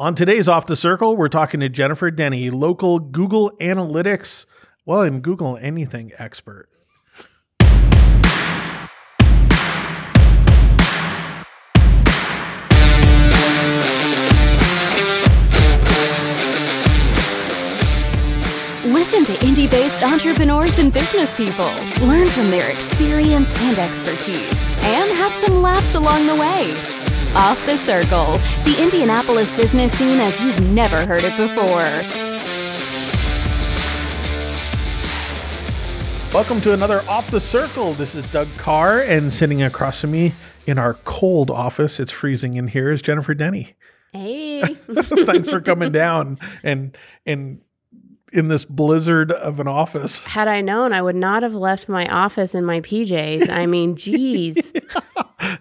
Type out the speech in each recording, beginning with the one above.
On today's Off the Circle, we're talking to Jennifer Denney, local Google Analytics, well, and Google anything expert. Listen to Indy based entrepreneurs and business people. Learn from their experience and expertise, and have some laughs along the way. Off the Circle, the Indianapolis business scene as you've never heard it before. Welcome to another Off the Circle. This is Doug Karr, and sitting across from me in our cold office, it's freezing in here, is Jennifer Denney. Hey. Thanks for coming down and and in this blizzard of an office. Had I known, I would not have left my office in my PJs. I mean, geez.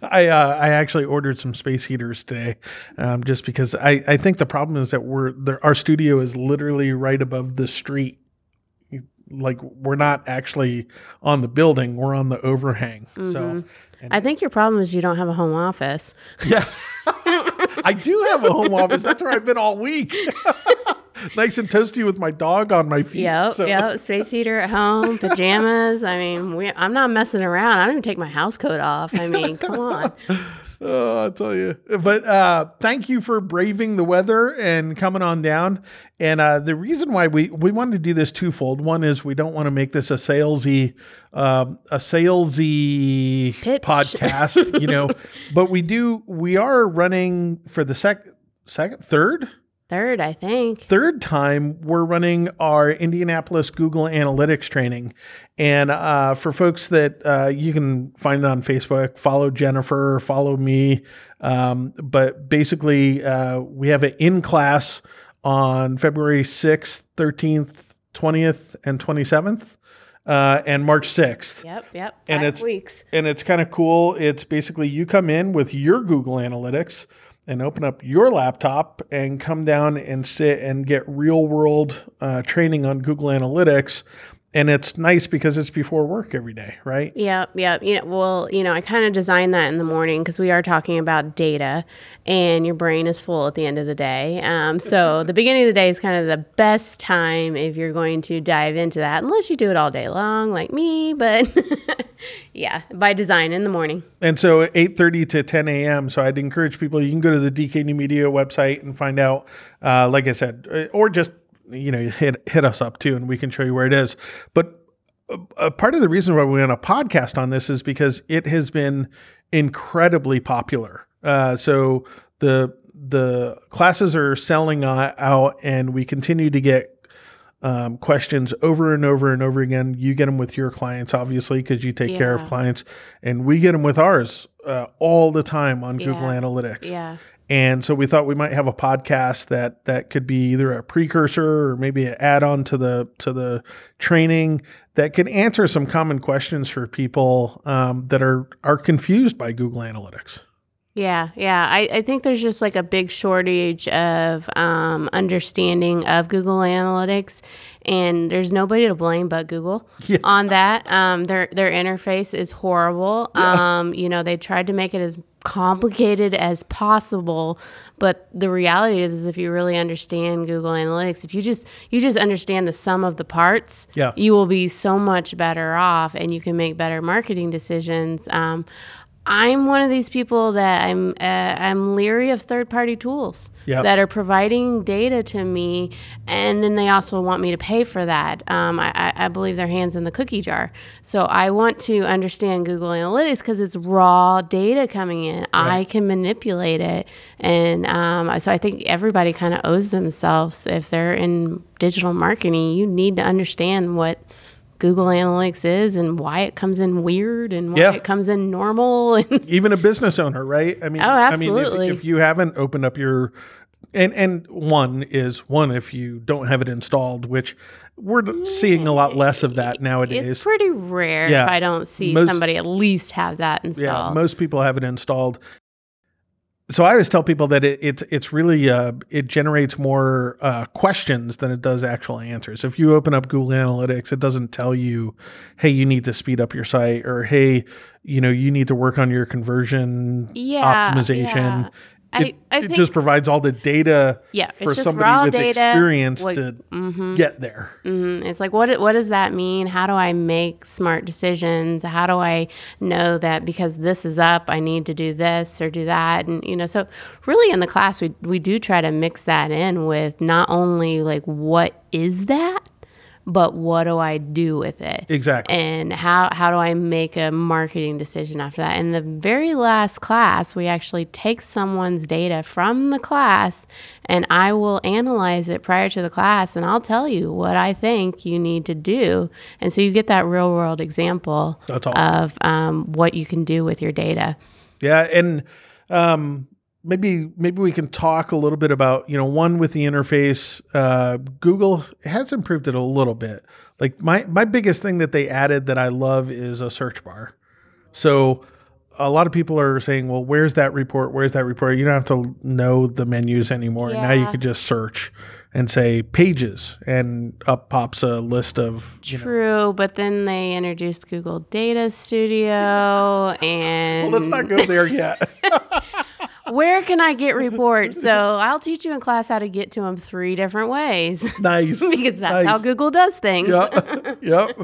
I uh, I actually ordered some space heaters today, um, just because I, I think the problem is that we're there, our studio is literally right above the street. Like we're not actually on the building; we're on the overhang. So I think your problem is you don't have a home office. yeah, I do have a home office. That's where I've been all week. nice and toasty with my dog on my feet. Yep, So- yep. Space heater at home, pajamas. I mean, we, I'm not messing around. I don't even take my house coat off. I mean, come on. Oh, I'll tell you. But uh, thank you for braving the weather and coming on down. And uh, the reason why we we wanted to do this twofold. One is we don't want to make this a salesy um, a salesy Pitch. podcast, you know. but we do. We are running for the sec second third Third, I think. third time we're running our Indianapolis Google Analytics training. And uh, for folks that uh, you can find it on Facebook, follow Jennifer, follow me. Um, but basically, uh, we have it in class on February 6th, 13th, 20th, and 27th, uh, and March 6th Yep, yep. And it's- weeks. and it's kind of cool. It's basically you come in with your Google Analytics and open up your laptop and come down and sit and get real world uh, training on Google Analytics. And it's nice because it's before work every day, right? Yeah, yeah. You know, well, you know, I kind of designed that in the morning because we are talking about data, and your brain is full at the end of the day. Um, so the beginning of the day is kind of the best time if you're going to dive into that, unless you do it all day long, like me. But yeah, by design in the morning. And so 8.30 to 10 a.m. So I'd encourage people, you can go to the DK New Media website and find out, uh, like I said, uh, or just, you know, hit, hit us up too, and we can show you where it is. But part of the reason why we want a podcast on this is because it has been incredibly popular. Uh, so the the classes are selling out, and we continue to get um, questions over and over and over again. You get them with your clients, obviously, because you take care of clients, and we get them with ours uh, all the time on Google Analytics. Yeah. And so we thought we might have a podcast that that could be either a precursor or maybe an add-on to the to the training that could answer some common questions for people um, that are are confused by Google Analytics. Yeah, yeah. I, I think there's just like a big shortage of um, understanding of Google Analytics, and there's nobody to blame but Google Yeah. on that. Um, their their interface is horrible. Um, you know, they tried to make it as complicated as possible, but the reality is, is if you really understand Google Analytics, if you just you just understand the sum of the parts, Yeah. you will be so much better off, and you can make better marketing decisions. Um, I'm one of these people that I'm uh, I'm leery of third party tools Yep. that are providing data to me, and then they also want me to pay for that. Um, I, I, believe their hands in the cookie jar. So I want to understand Google Analytics because it's raw data coming in. I can manipulate it, and um, so I think everybody kind of owes themselves if they're in digital marketing. You need to understand what. Google Analytics is and why it comes in weird and why Yeah. it comes in normal and Even a business owner, right? I mean, Oh, I mean, absolutely. if, if you haven't opened up your and and one is one if you don't have it installed, which we're seeing a lot less of that nowadays. It's pretty rare Yeah. if I don't see Most- somebody at least have that installed. Yeah, installed. most people have it installed. So I always tell people that it, it's it's really uh, it generates more uh, questions than it does actual answers. If you open up Google Analytics, it doesn't tell you, "Hey, you need to speed up your site," or "Hey, you know, you need to work on your conversion Yeah, optimization." yeah. I, it, I it just provides all the data Yeah, for somebody with data, experience like- to get there. Mm, It's like what what does that mean? How do I make smart decisions? How do I know that because this is up, I need to do this or do that? And you know, so really in the class we we do try to mix that in with not only like what is that, but what do I do with it? Exactly. and how how do I make a marketing decision after that? In the very last class, we actually take someone's data from the class and I will analyze it prior to the class and I'll tell you what I think you need to do. And so you get that real world example awesome. of um, what you can do with your data. Yeah, and um, maybe maybe we can talk a little bit about you know one with the interface. Uh, Google has improved it a little bit. Like my my biggest thing that they added that I love is a search bar. So a lot of people are saying, well, where's that report? Where's that report? You don't have to know the menus anymore. Now you Yeah. could just search and say pages, and up pops a list of you know, True, but then they introduced Google Data Studio and Well, let's not go there yet. where can I get reports? So I'll teach you in class how to get to them three different ways nice, because that's how. Google does things. Yep. yep.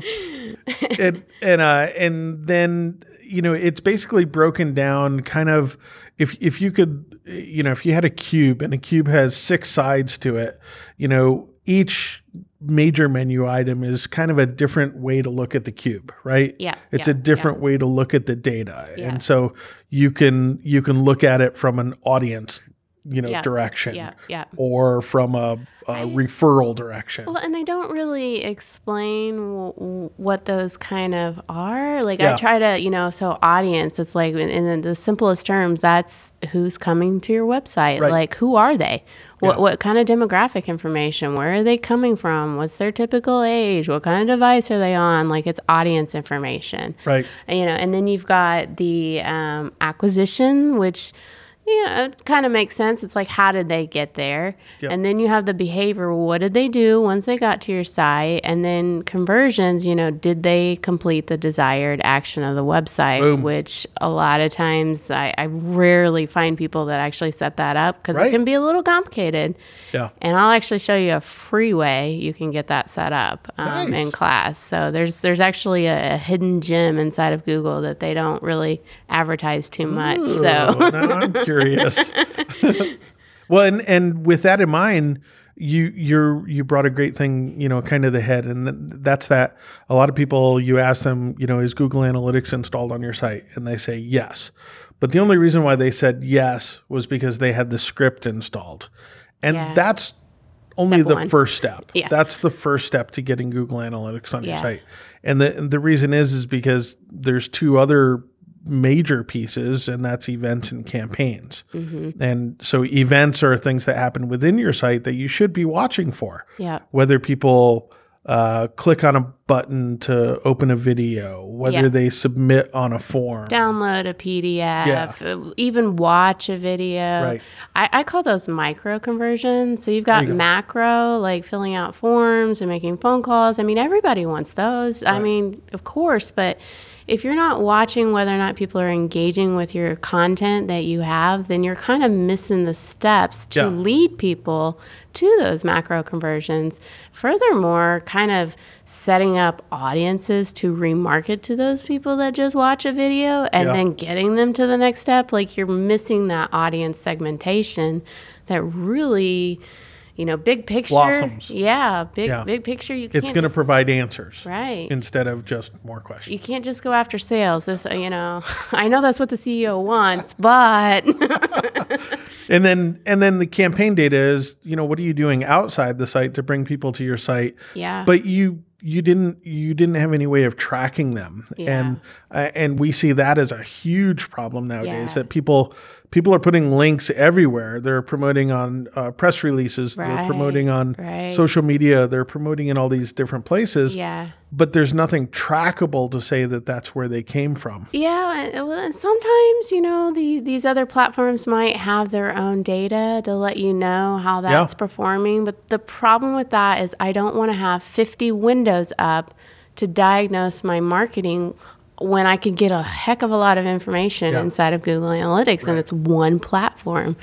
and and uh and then you know it's basically broken down kind of if if you could you know if you had a cube and a cube has six sides to it, you know, each major menu item is kind of a different way to look at the cube, right? Yeah, It's yeah, a different way to look at the data. Yeah. And so you can you can look at it from an audience, you know, Yeah, direction Yeah, yeah. or from a, a referral direction. Well, and they don't really explain w- w- what those kind of are. Like Yeah. I try to, you know, so audience, it's like in, in the simplest terms, that's who's coming to your website. Right. Like who are they? What Yeah. what kind of demographic information? Where are they coming from? What's their typical age? What kind of device are they on? Like it's audience information. right. you know and then you've got the um, acquisition which you know it kind of makes sense it's like how did they get there Yep. and then you have the behavior what did they do once they got to your site and then conversions you know did they complete the desired action of the website Boom. which a lot of times I, I rarely find people that actually set that up because Right. it can be a little complicated Yeah. and I'll actually show you a free way you can get that set up um, Nice. in class. So there's there's actually a, a hidden gem inside of Google that they don't really advertise too much. So Oh, now I'm curious. well, and and with that in mind, you you're you brought a great thing, you know, kind of the head, and that's that. A lot of people, you ask them, you know, is Google Analytics installed on your site, and they say yes. But the only reason why they said yes was because they had the script installed, and Yeah. that's only Step the one. first step. Yeah. That's the first step to getting Google Analytics on your site. And the the reason is is because there's two other major pieces and that's events and campaigns. Mm-hmm. And so events are things that happen within your site that you should be watching for. yeah, Whether people uh, click on a button to open a video, whether Yeah. they submit on a form. download a PDF, uh, even watch a video. Right. I, I call those micro conversions. So you've got you macro, like filling out forms and making phone calls. I mean, everybody wants those. I mean, of course, but if you're not watching whether or not people are engaging with your content that you have, then you're kind of missing the steps to Yeah. lead people to those macro conversions. Furthermore, kind of setting up audiences to remarket to those people that just watch a video and Yeah. then getting them to the next step. Like you're missing that audience segmentation that really, you know, big picture. Blossoms. Yeah, big Yeah. big picture. You it's going to provide answers right. instead of just more questions. You can't just go after sales. This, you know, I know that's what the CEO wants, but And then and then the campaign data is, you know, what are you doing outside the site to bring people to your site? yeah, But you you didn't you didn't have any way of tracking them. Yeah. And uh, and we see that as a huge problem nowadays Yeah. that people people are putting links everywhere. They're promoting on uh, press releases, Right, they're promoting on right. social media, they're promoting in all these different places, yeah. but there's nothing trackable to say that that's where they came from. Yeah, and- well, and sometimes you know the these other platforms might have their own data to let you know how that's performing. But the problem with that is I don't want to have 50 windows up to diagnose my marketing when I could get a heck of a lot of information Yeah. inside of Google Analytics and it's one platform.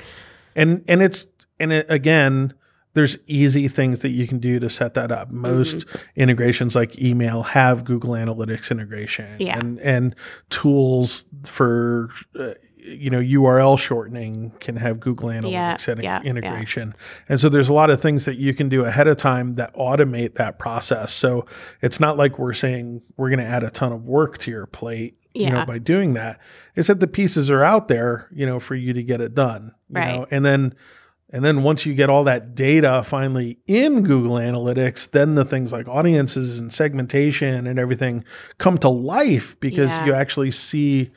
and and it's and it, again there's easy things that you can do to set that up Mm-hmm. most integrations like email have google analytics integration Yeah. and and tools for uh, you know url shortening can have google analytics Yeah, yeah, yeah. integration and so there's a lot of things that you can do ahead of time that automate that process so it's not like we're saying we're going to add a ton of work to your plate you know by doing that it's that the pieces are out there you know for you to get it done you Right. know and then and then once you get all that data finally in Google Analytics, then the things like audiences and segmentation and everything come to life because Yeah. you actually see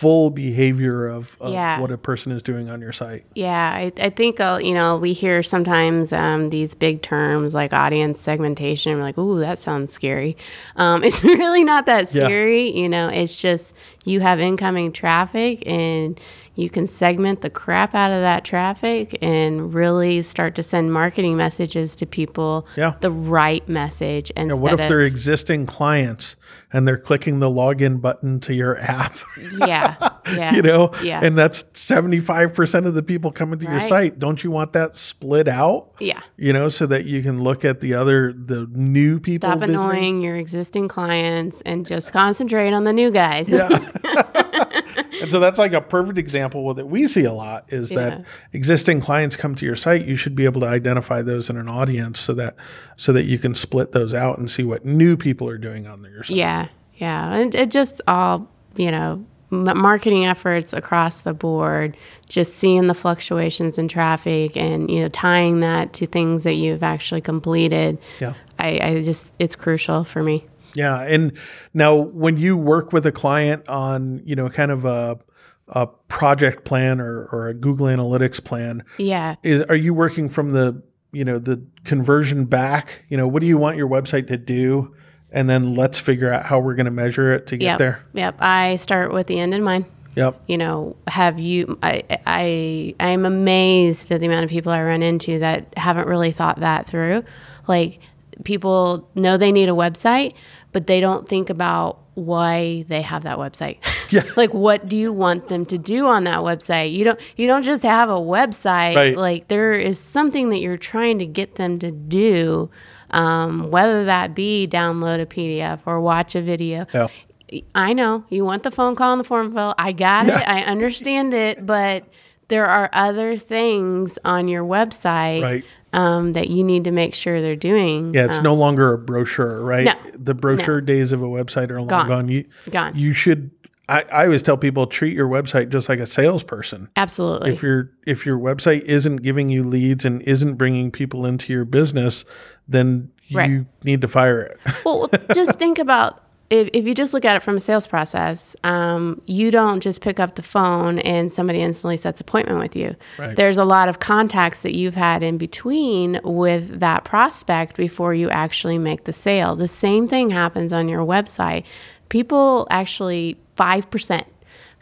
full behavior of, of Yeah. what a person is doing on your site. Yeah, I, I think uh, you know we hear sometimes um, these big terms like audience segmentation. We're like, "Ooh, that sounds scary." Um, it's really not that Yeah. scary. You know, it's just you have incoming traffic and you can segment the crap out of that traffic and really start to send marketing messages to people. Yeah. the right message and instead what if of they're existing clients and they're clicking the login button to your app? yeah, yeah, you know, yeah, and that's 75% of the people coming to your site. Don't you want that split out? yeah. You know, so that you can look at the other, the new people. Stop visiting? annoying your existing clients and just concentrate on the new guys. Yeah. and so that's like a perfect example that we see a lot is Yeah. that existing clients come to your site, you should be able to identify those in an audience so that so that you can split those out and see what new people are doing on your site. Yeah, yeah, and it just all you know, marketing efforts across the board. Just seeing the fluctuations in traffic and you know tying that to things that you've actually completed. Yeah. I, I just it's crucial for me. Yeah, and now when you work with a client on, you know, kind of a a project plan or, or a Google Analytics plan, Yeah, is are you working from the you know the conversion back? You know, what do you want your website to do? And then let's figure out how we're going to measure it to get yep, there. yep. I start with the end in mind. Yep. you know have you i i i'm amazed at the amount of people i run into that haven't really thought that through like people know they need a website but they don't think about why they have that website Yeah. like what do you want them to do on that website you don't you don't just have a website Right. like there is something that you're trying to get them to do um, whether that be download a pdf or watch a video Yeah. I know you want the phone call and the form fill. I got it. I understand it, but there are other things on your website Right. Um, that you need to make sure they're doing. Yeah, it's no longer a brochure, right? No. The brochure days of a website are long Gone. gone. You, Gone. You should. I, I always tell people treat your website just like a salesperson. Absolutely. If your if your website isn't giving you leads and isn't bringing people into your business, then Right. you need to fire it. well, just think about if, if you just look at it from a sales process, um, you don't just pick up the phone and somebody instantly sets appointment with you. Right. There's a lot of contacts that you've had in between with that prospect before you actually make the sale. The same thing happens on your website. People actually, 5%.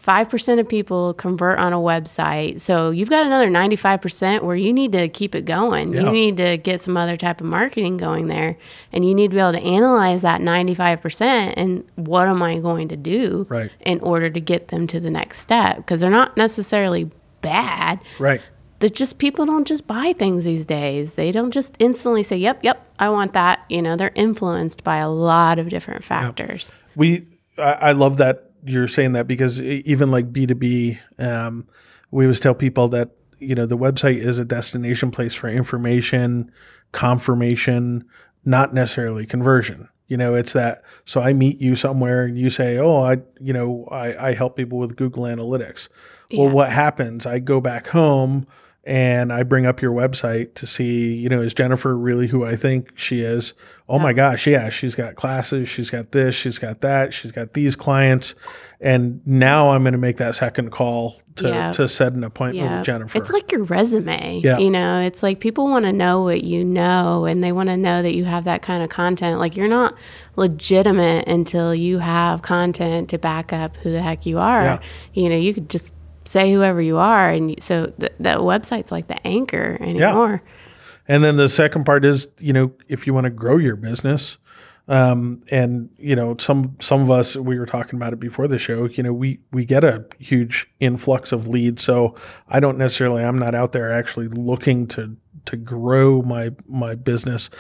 5% of people convert on a website. So you've got another 95% where you need to keep it going. Yeah. You need to get some other type of marketing going there. And you need to be able to analyze that 95% and what am I going to do Right. in order to get them to the next step? Because they're not necessarily bad. right. They're just people don't just buy things these days. They don't just instantly say, yep, yep, I want that. You know, they're influenced by a lot of different factors. We I, I love that you're saying that because even like B two B, um, we always tell people that you know the website is a destination place for information, confirmation, not necessarily conversion. You know, it's that. So I meet you somewhere and you say, "Oh, I, you know, I, I help people with Google Analytics." Well, what happens? I go back home and I bring up your website to see, you know, is Jennifer really who I think she is? Oh my gosh, yeah, she's got classes, she's got this, she's got that, she's got these clients, and now I'm going to make that second call to Yeah. to set an appointment Yeah. with Jennifer. It's like your resume. Yeah. You know, it's like people want to know what you know and they want to know that you have that kind of content. Like you're not legitimate until you have content to back up who the heck you are. Yeah. You know, you could just say whoever you are. And so th- that website's like the anchor anymore. Yeah. And then the second part is, you know, if you want to grow your business, Um, and you know, some some of us we were talking about it before the show. You know, we we get a huge influx of leads. So I don't necessarily I'm not out there actually looking to to grow my my business.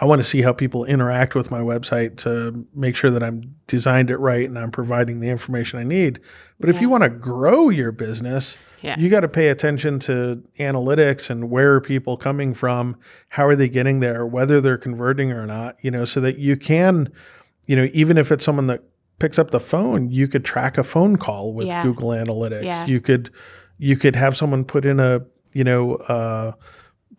I want to see how people interact with my website to make sure that I'm designed it right and I'm providing the information I need. But if you want to grow your business, Yeah. you got to pay attention to analytics and where are people coming from, how are they getting there, whether they're converting or not, you know, so that you can, you know, even if it's someone that picks up the phone, you could track a phone call with Yeah. Google Analytics. Yeah. You could you could have someone put in a, you know, uh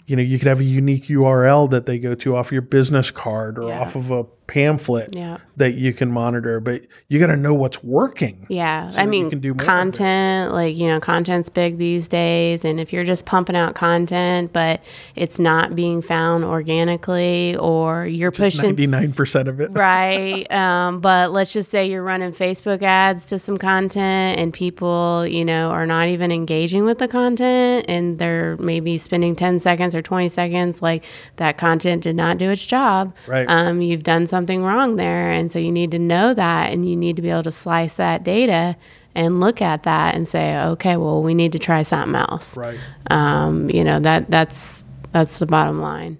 you know, you could have a unique URL that they go to off your business card or Yeah. off of a pamphlet Yeah. that you can monitor, but you got to know what's working. Yeah, so I mean, can do content, like, you know, content's big these days. And if you're just pumping out content, but it's not being found organically or you're pushing, 99% of it. right? Um, but let's just say you're running Facebook ads to some content and people, you know, are not even engaging with the content and they're maybe spending 10 seconds or 20 seconds, like that content did not do its job. Right. Um, you've done something wrong there. And so you need to know that and you need to be able to slice that data and look at that and say, okay, well, we need to try something else. Right. Um, you know, that that's that's the bottom line.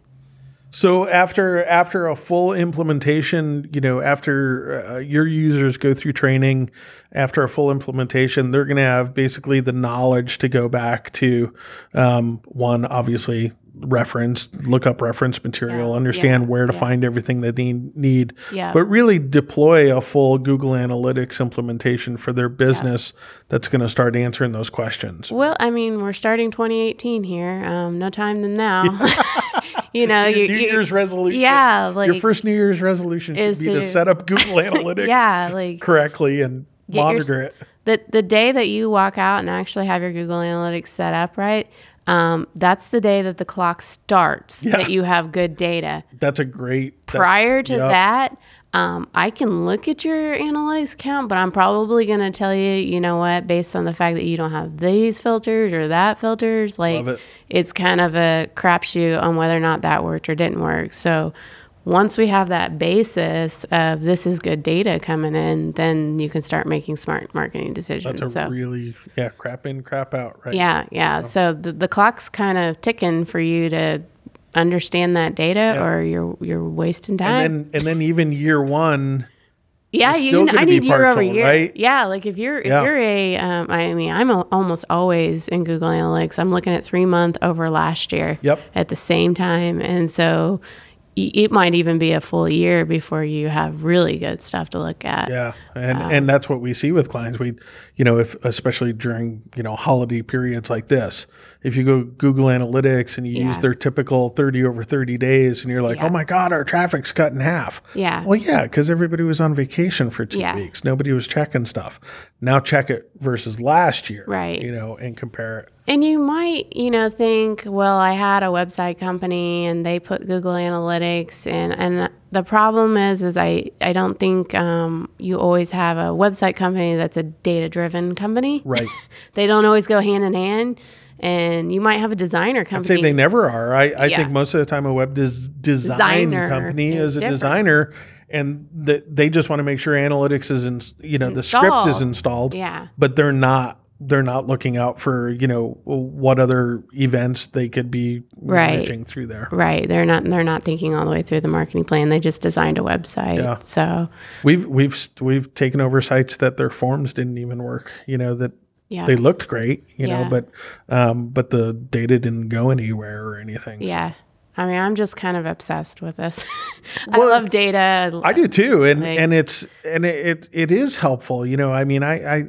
So after after a full implementation, you know, after uh, your users go through training, after a full implementation, they're going to have basically the knowledge to go back to um, one, obviously reference, look up reference material, Yeah, understand yeah, where to yeah. find everything that they need, Yeah. but really deploy a full Google Analytics implementation for their business that's going to start answering those questions. Well, I mean, we're starting 2018 here. Um, no time than now. you know, Your you, New you- Year's resolution. yeah, like your first New Year's resolution should is be to, to- set up Google Analytics yeah, like correctly and Get your monitor it. the the day that you walk out and actually have your Google Analytics set up right. Um, that's the day that the clock starts Yeah. that you have good data. That's a great Prior to yep. that, um, I can look at your analytics count, but I'm probably going to tell you, you know what, based on the fact that you don't have these filters or that filters, like it. it's kind of a crapshoot on whether or not that worked or didn't work. So once we have that basis of this is good data coming in, then you can start making smart marketing decisions. That's a so really yeah, crap in, crap out, right? yeah, yeah. So the, the clock's kind of ticking for you to understand that data or you're you're wasting time. And then and then even year one, Yeah, you. can- I need year over year. right? Yeah, like if you're if Yeah. you're a, um, I mean, I'm a, almost always in Google Analytics. I'm looking at three month over last year. Yep. At the same time, and so it might even be a full year before you have really good stuff to look at. yeah, and um, and that's what we see with clients. We, you know, if especially during you know holiday periods like this, if you go Google Analytics and you use their typical thirty over thirty days, and you're like, oh Yeah. oh my god, our traffic's cut in half. Yeah. Well, yeah, because everybody was on vacation for two Yeah. weeks. Nobody was checking stuff. Now check it versus last year, Right. You know, and compare it. And you might, you know, think, well, I had a website company and they put Google Analytics and and the problem is is I I don't think um, you always have a website company that's a data driven company. Right. They don't always go hand in hand. And you might have a designer I'd company. say they never are. I, I Yeah. think most of the time a web des- design Designer company is is a different. designer and that they just want to make sure analytics is in, you know, the script is Installed. installed. Yeah. But they're not they're not looking out for, you know, what other events they could be Right. managing through there. Right. They're not they're not thinking all the way through the marketing plan. They just designed a website. Yeah. So We've we've we've taken over sites that their forms didn't even work, you know, that yeah. they looked great, you know, but um but the data didn't go anywhere or anything. So- yeah. I mean, I'm just kind of obsessed with this. I Well, love data. I do too, and Like- and it's and it, it it is helpful. You know, I mean, I I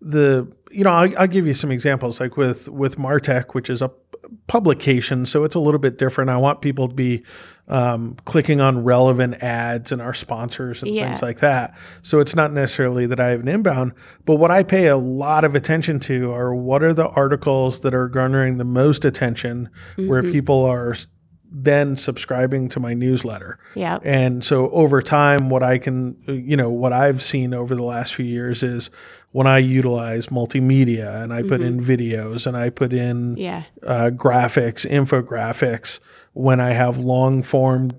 the you know I'll, I'll give you some examples like with with Martech, which is a publication, so it's a little bit different. I want people to be um, clicking on relevant ads and our sponsors and Yeah. things like that. So it's not necessarily that I have an inbound, but what I pay a lot of attention to are what are the articles that are garnering the most attention, where Mm-hmm. people are then subscribing to my newsletter. Yep. And so over time, what I can, you know, what I've seen over the last few years is when I utilize multimedia and I put in videos and I put in Yeah. uh, graphics, infographics, when I have long form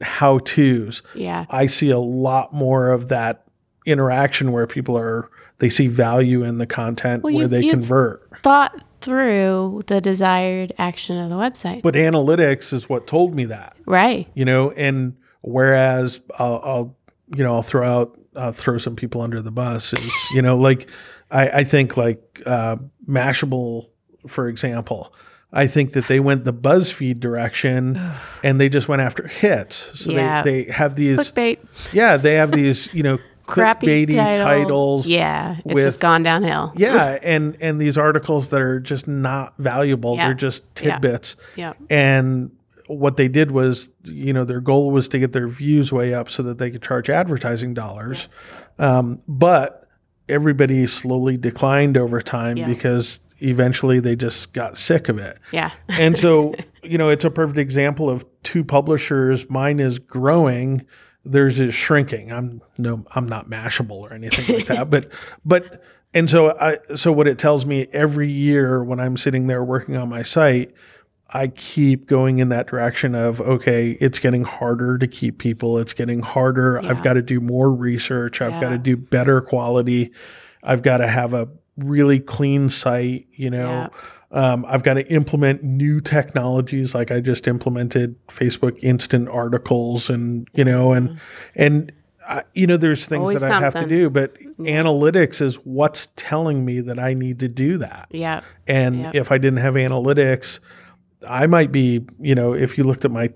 how to's, Yeah. I see a lot more of that interaction where people are, they see value in the content Well, where you- they convert. Thought through the desired action of the website. But analytics is what told me that. right. you know and whereas I'll, I'll you know i'll throw out uh, throw some people under the bus is you know like i i think like uh mashable for example i think that they went the buzzfeed direction and they just went after hits so Yeah. they they have these Clickbait. yeah they have these you know clickbaity title. titles Yeah. It's with- just gone downhill. yeah and and these articles that are just not valuable Yeah. they're just Yeah. tidbits Yep. and what they did was, you know, their goal was to get their views way up so that they could charge advertising dollars. Um, but everybody slowly declined over time Yeah. because eventually they just got sick of it. Yeah. And so, you know, it's a perfect example of two publishers. Mine is growing, theirs is shrinking. I'm no, I'm not mashable or anything like that. But, but, and so I, so what it tells me every year when I'm sitting there working on my site, I keep going in that direction of okay, it's getting harder to keep people. It's getting harder. I've got to do more research. I've got to do better quality. I've got to have a really clean site. You know, um, I've got to implement new technologies. Like I just implemented Facebook Instant Articles, and you know, and and I, you know, there's things Always that I have to do. But analytics is what's telling me that I need to do that. Yeah. And if I didn't have analytics, I might be, you know, if you looked at my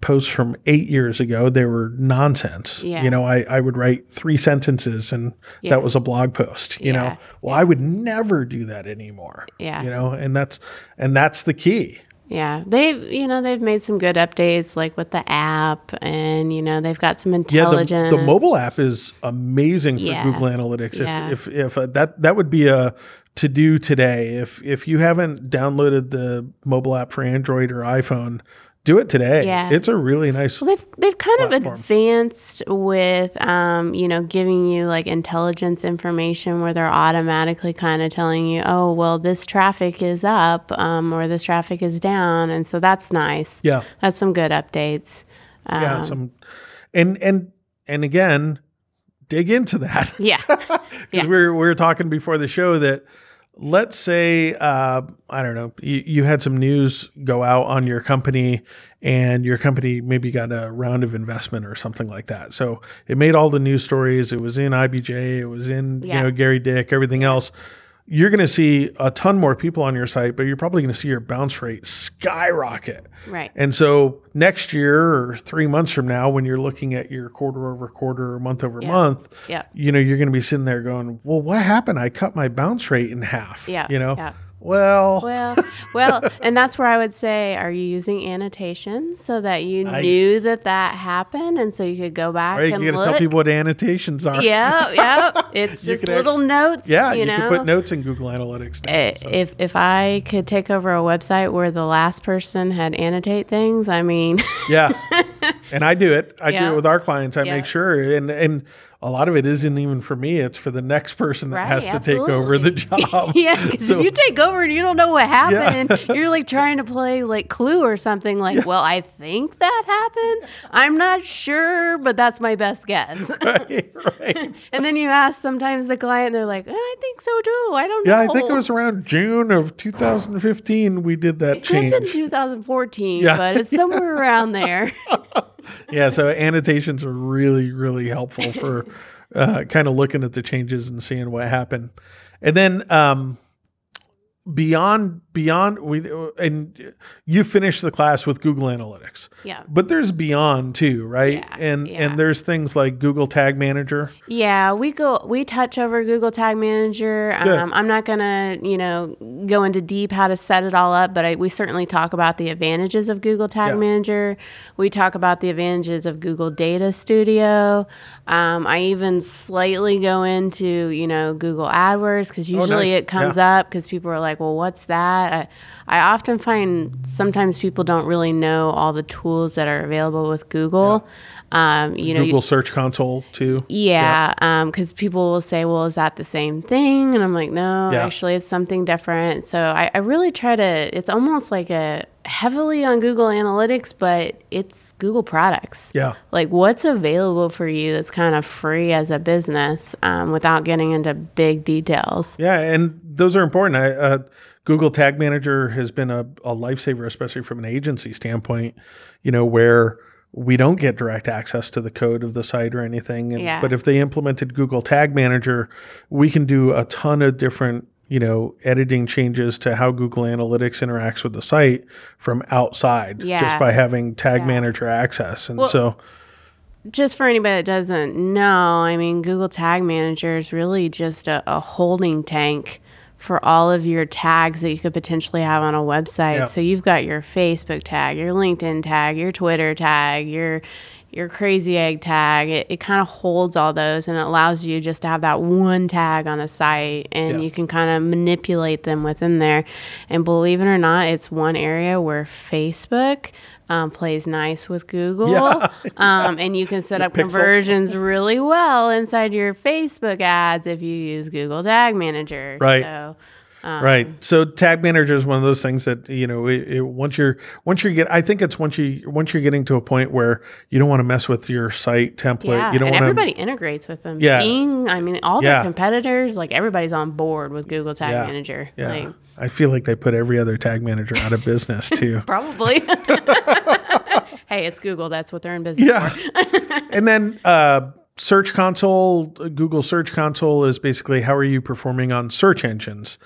posts from eight years ago, they were nonsense. Yeah. You know, I, I would write three sentences and Yeah. that was a blog post, you know. Yeah. Well, I would never do that anymore. Yeah. You know, and that's and that's the key. Yeah, they've you know they've made some good updates like with the app, and you know they've got some Yeah, intelligence. the, the mobile app is amazing for Yeah. Google Analytics. Yeah. If if, if uh, that that would be a to do today. If if you haven't downloaded the mobile app for Android or iPhone, do it today. Yeah. It's a really nice. Well, they've they've kind of advanced with um, you know giving you like intelligence information where they're automatically kind of telling you, oh well, this traffic is up um, or this traffic is down, and so that's nice. yeah. That's some good updates. Um, Yeah. Some and and and again, dig into that. yeah, because Yeah. we, were, we were talking before the show that let's say uh, i don't know you, you had some news go out on your company and your company maybe got a round of investment or something like that. So it made all the news stories. It was in ibj it was in Yeah. you know gary dick everything else you're going to see a ton more people on your site but you're probably going to see your bounce rate skyrocket right. and so next year or three months from now, when you're looking at your quarter over quarter or month over Yeah. month, Yeah. you know, you're going to be sitting there going, well, what happened? I cut my bounce rate in half. Yeah, You know, yeah. Well, Well, well, and that's where I would say, are you using annotations so that you Nice. knew that that happened, and so you could go back right, and you got to look? tell people what annotations are. yeah, yeah. It's just act- little notes. Yeah, you, you, know. could put notes in Google Analytics. Now, Eh, so. If if I could take over a website where the last person had annotate things, I mean, yeah, and I do it. I do it with our clients. I Yeah. make sure, and and a lot of it isn't even for me. It's for the next person that Right, has to take over the job. yeah, because So- if you take over and you don't know what happened, and you're like trying to play like Clue or something. Like, well, I think that happened. I'm not sure, but that's my best guess. right, right. and then you ask sometimes the client, they're like, I think so too. I don't know. Yeah, I think it was around June of 2015 we did that Could have been 2014, Yeah. but it's somewhere around there. Yeah, so annotations are really, really helpful for uh, kind of looking at the changes and seeing what happened. And then um, beyond beyond we and you finish the class with Google Analytics, yeah. but there's beyond too, right? Yeah, and yeah. and there's things like Google Tag Manager. Yeah, we go we touch over Google Tag Manager. Um, I'm not gonna you know go into deep how to set it all up, but I, we certainly talk about the advantages of Google Tag Yeah. Manager. We talk about the advantages of Google Data Studio. Um, I even slightly go into you know Google AdWords because usually Oh, nice. it comes up because people are like, well, what's that? That. I, I often find sometimes people don't really know all the tools that are available with Google. Um, you know, Google Search Console too. yeah, because people will say, "Well, is that the same thing?" And I'm like, "No, Yeah. actually, it's something different." So I, I really try to. It's almost like a heavily on Google Analytics, but it's Google products. Yeah. Like what's available for you that's kind of free as a business um, without getting into big details. Yeah, and those are important. I, uh, Google Tag Manager has been a, a lifesaver, especially from an agency standpoint. You know where we don't get direct access to the code of the site or anything. And, Yeah. But if they implemented Google Tag Manager, we can do a ton of different you know editing changes to how Google Analytics interacts with the site from outside just by having Tag Yeah. Manager access. And Well, so just for anybody that doesn't know, I mean, Google Tag Manager is really just a, a holding tank for all of your tags that you could potentially have on a website. Yeah. So you've got your Facebook tag, your LinkedIn tag, your Twitter tag, your your crazy egg tag. It, it kind of holds all those and it allows you just to have that one tag on a site and Yeah. you can kind of manipulate them within there. And believe it or not, it's one area where Facebook um, plays nice with Google. Yeah. Um, and you can set up conversions really well inside your Facebook ads if you use Google Tag Manager. Right. So, right so tag manager is one of those things that you know it, it, once you're once you get i think it's once you once you're getting to a point where you don't want to mess with your site template yeah, you don't and want to everybody integrates with them. Yeah. Bing, I mean, all Yeah. their competitors, like everybody's on board with Google Tag Yeah. Manager. yeah Like, i feel like they put every other tag manager out of business too probably. hey, it's Google. That's what they're in business yeah for. and then uh search console google search console is basically how are you performing on search engines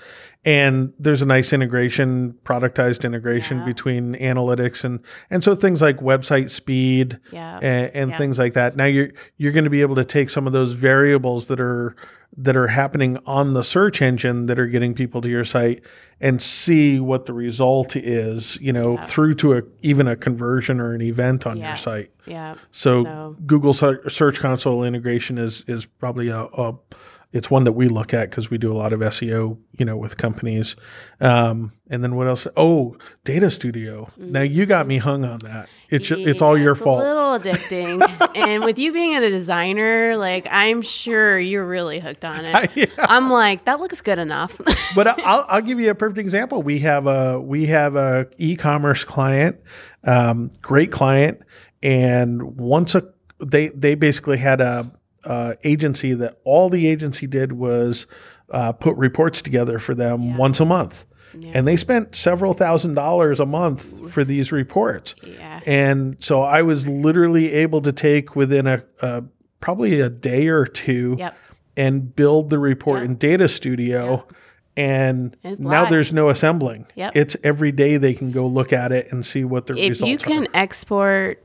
and there's a nice integration productized integration Yeah. between analytics and and so things like website speed Yeah. and, and Yeah. things like that now you're you're going to be able to take some of those variables that are that are happening on the search engine that are getting people to your site and see what the result is you know through to a even a conversion or an event on Yeah. your site Yeah. so So- Google Search Console integration is is probably a, a it's one that we look at because we do a lot of SEO, you know, with companies. Um, and then what else? Oh, Data Studio. Now you got me hung on that. It's ju- it's all your it's fault. A little addicting. and with you being a designer, like I'm sure you're really hooked on it. Yeah. I'm like, that looks good enough. but I- I'll, I'll give you a perfect example. We have a we have a e-commerce client, um, great client, and once a they they basically had a, uh agency that all the agency did was uh, put reports together for them once a month, and they spent several thousand dollars a month for these reports. yeah. And so I was literally able to take within a, a probably a day or two Yep. and build the report Yep. in Data Studio. And now there's no assembling. Yep. It's every day they can go look at it and see what the If results you can are. export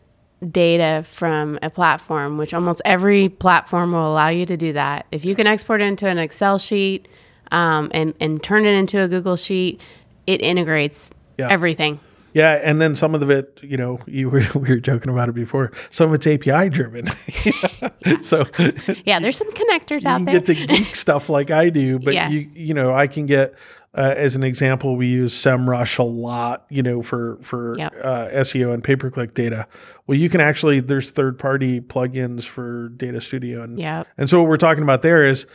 data from a platform, which almost every platform will allow you to do that, if you can export it into an Excel sheet um, and, and turn it into a Google sheet, it integrates Yeah. everything. Yeah, and then some of it, you know, you were we were joking about it before. Some of it's API driven, so Yeah, there's some connectors out there. get to geek stuff like I do, but Yeah. you you know I can get uh, as an example we use SEMrush a lot, you know, for for Yep. uh, SEO and pay per click data. Well, you can actually there's third party plugins for Data Studio, and and so what we're talking about there is.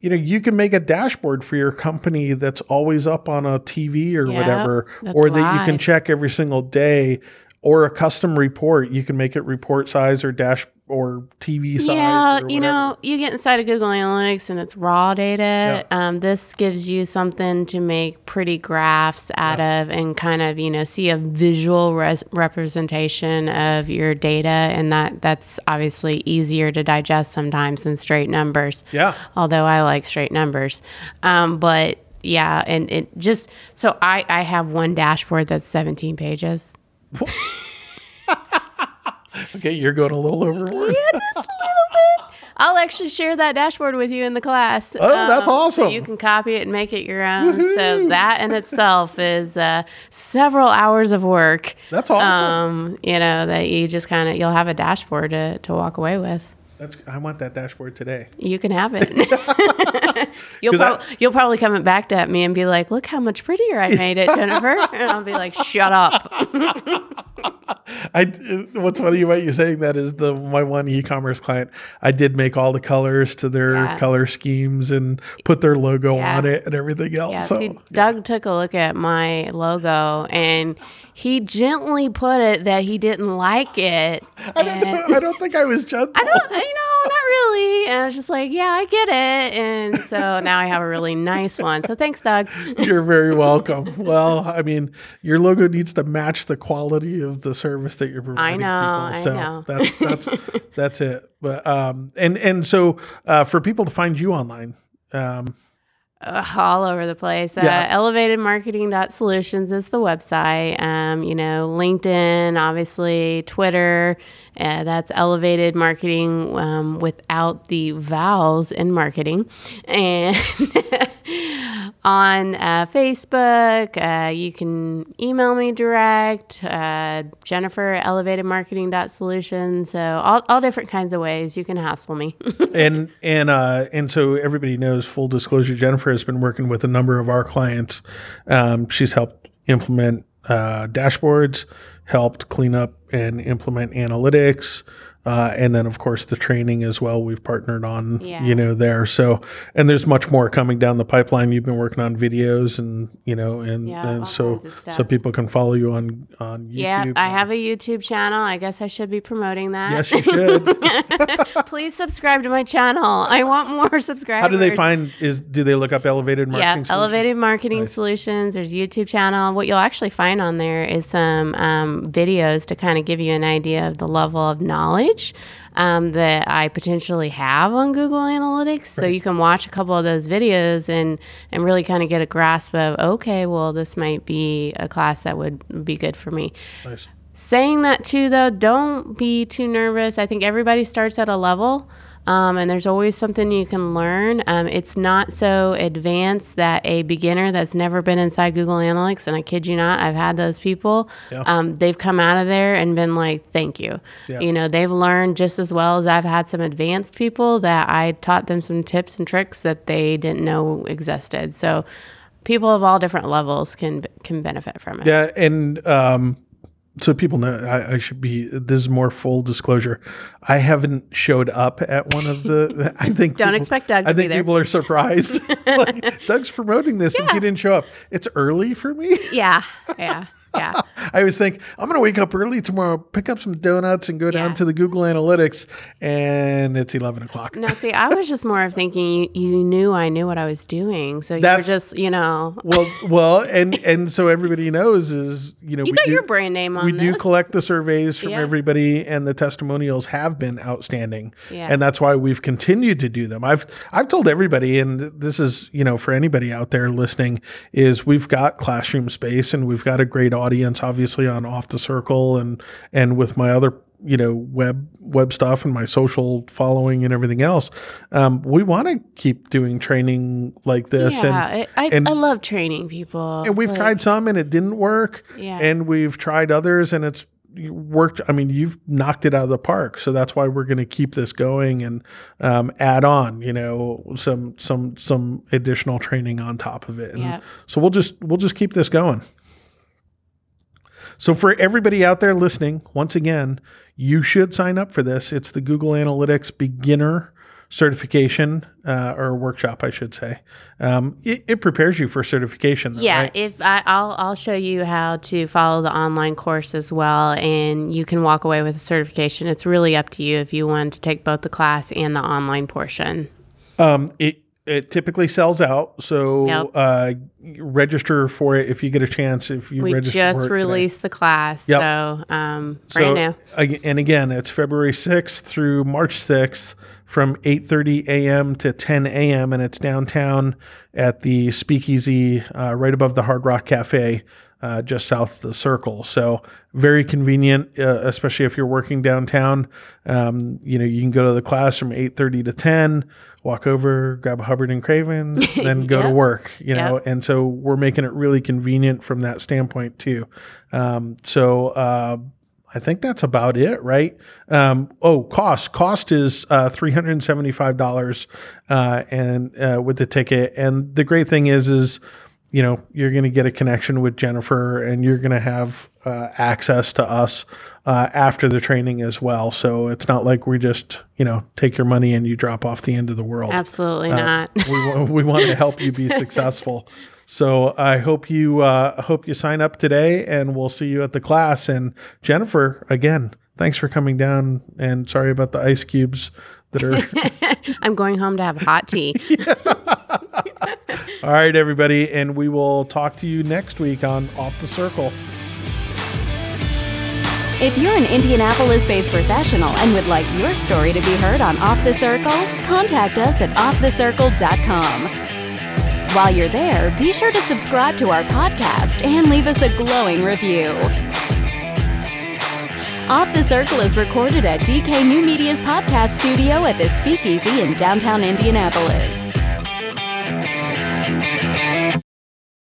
You know, you can make a dashboard for your company that's always up on a TV or Yep, whatever, or that you can check every single day, or a custom report. You can make it report size or dash or TV size. Yeah, you know, you get inside of Google Analytics and it's raw data. Um, this gives you something to make pretty graphs out of and kind of, you know, see a visual res- representation of your data. And that that's obviously easier to digest sometimes than straight numbers. Yeah. Although I like straight numbers. Um, but yeah, and it just, so I, I have one dashboard that's 17 pages. Okay, you're going a little overboard. Yeah, just a little bit. I'll actually share that dashboard with you in the class. Oh, that's so awesome. you can copy it and make it your own. So that in itself is uh, several hours of work. That's awesome. Um, you know that you just kind of you'll have a dashboard to, to walk away with. That's I want that dashboard today. You can have it. you'll, 'Cause I- prob- you'll probably come back at me and be like, "Look how much prettier I made it, Jennifer," and I'll be like, "Shut up." I what's funny about you saying that is the my one e-commerce client. I did make all the colors to their Yeah. color schemes and put their logo Yeah. on it and everything else. Yeah, so see, Doug took a look at my logo and he gently put it that he didn't like it. I don't and- know. I don't think I was gentle. I don't, you know, not really. And I was just like, yeah, I get it. And so now I have a really nice one. So thanks, Doug. You're very welcome. well, I mean, your logo needs to match the quality of the service that you're providing. I know, people. I so know. that's that's that's it. But um, and and so uh, for people to find you online, um, uh, all over the place. Yeah. Uh, elevatedmarketing.solutions is the website. Um, you know, LinkedIn, obviously, Twitter. Uh, that's elevated marketing um, without the vowels in marketing. And on uh, Facebook, uh, you can email me direct, uh, Jennifer, at elevatedmarketing.solutions. So, all, all different kinds of ways you can hassle me. and and uh, and so everybody knows. Full disclosure: Jennifer has been working with a number of our clients. Um, she's helped implement uh, dashboards, helped clean up and implement analytics. Uh, and then, of course, the training as well. We've partnered on, Yeah. you know, there. So, and there's much more coming down the pipeline. You've been working on videos, and you know, and, Yeah, and so so people can follow you on on YouTube. yeah, I have a YouTube channel. I guess I should be promoting that. Yes, you should. Please subscribe to my channel. I want more subscribers. How do they find? Is do they look up elevated marketing? Yeah, Solutions? Elevated Marketing Nice. Solutions. There's a YouTube channel. What you'll actually find on there is some um, videos to kind of give you an idea of the level of knowledge um, that I potentially have on Google Analytics. So you can watch a couple of those videos and and really kind of get a grasp of okay, well, this might be a class that would be good for me. Nice. Saying that too, though, don't be too nervous. I think everybody starts at a level, um, and there's always something you can learn. Um, it's not so advanced that a beginner that's never been inside Google Analytics, and I kid you not, I've had those people, Yeah. um, they've come out of there and been like, thank you. Yeah. You know, they've learned just as well as I've had some advanced people that I taught them some tips and tricks that they didn't know existed. So, people of all different levels can can benefit from it. Yeah, and um, so people know I, I should be. This is more full disclosure. I haven't showed up at one of the. I think Don't people- expect Doug to I think people are surprised. like Doug's promoting this and he didn't show up. It's early for me. Yeah, yeah, yeah. I always think I'm going to wake up early tomorrow, pick up some donuts, and go down Yeah. to the Google Analytics, and it's 11 o'clock. No, see, I was just more of thinking you, you knew I knew what I was doing, so you were That's- just, you know, Well, well, and and so everybody knows is you know you we got do- your brand name on we this. do collect the surveys from Yeah. everybody and the testimonials have been outstanding Yeah. and that's why we've continued to do them i've i've told everybody and this is you know for anybody out there listening is we've got classroom space and we've got a great audience obviously on off the circle and and with my other you know web web stuff and my social following and everything else um, we want to keep doing training like this yeah, and I, I, and- I love training people. and we've but- tried some and it didn't work Yeah. and we've tried others and it's worked i mean you've knocked it out of the park so that's why we're going to keep this going and um, add on you know some some some additional training on top of it and Yep. so we'll just we'll just keep this going so for everybody out there listening once again you should sign up for this it's the google analytics beginner certification uh, or workshop i should say um, it, it prepares you for certification though, Yeah, right? if I, I'll I'll show you how to follow the online course as well, and you can walk away with a certification. It's really up to you if you want to take both the class and the online portion. Um, it it typically sells out, so Yep. uh, register for it if you get a chance. If you We register just it today. released the class, Yep. so um, So, brand new. and again, it's February sixth through March sixth from eight thirty a.m. to ten a.m. and it's downtown at the Speakeasy, uh, right above the Hard Rock Cafe. Uh, just south of the circle, so very convenient, uh, especially if you're working downtown. Um, you know, you can go to the class from eight thirty to ten, walk over, grab a Hubbard and Cravens, then go to work. You know, Yep. and so we're making it really convenient from that standpoint too. Um, so uh, I think that's about it, right? Um, oh, cost cost is uh, three hundred and seventy five dollars, uh, and uh, with the ticket. And the great thing is, is you know you're going to get a connection with Jennifer, and you're going to have uh, access to us uh, after the training as well. So it's not like we just you know take your money and you drop off the end of the world. Absolutely not. we, we want to help you be successful. So I hope you uh, hope you sign up today, and we'll see you at the class. And Jennifer, again, thanks for coming down. And sorry about the ice cubes that are. I'm going home to have hot tea. All right, everybody, and we will talk to you next week on Off the Circle. If you're an Indianapolis based professional and would like your story to be heard on Off the Circle, contact us at offthecircle.com. While you're there, be sure to subscribe to our podcast and leave us a glowing review. Off the Circle is recorded at DK New Media's podcast studio at the Speakeasy in downtown Indianapolis.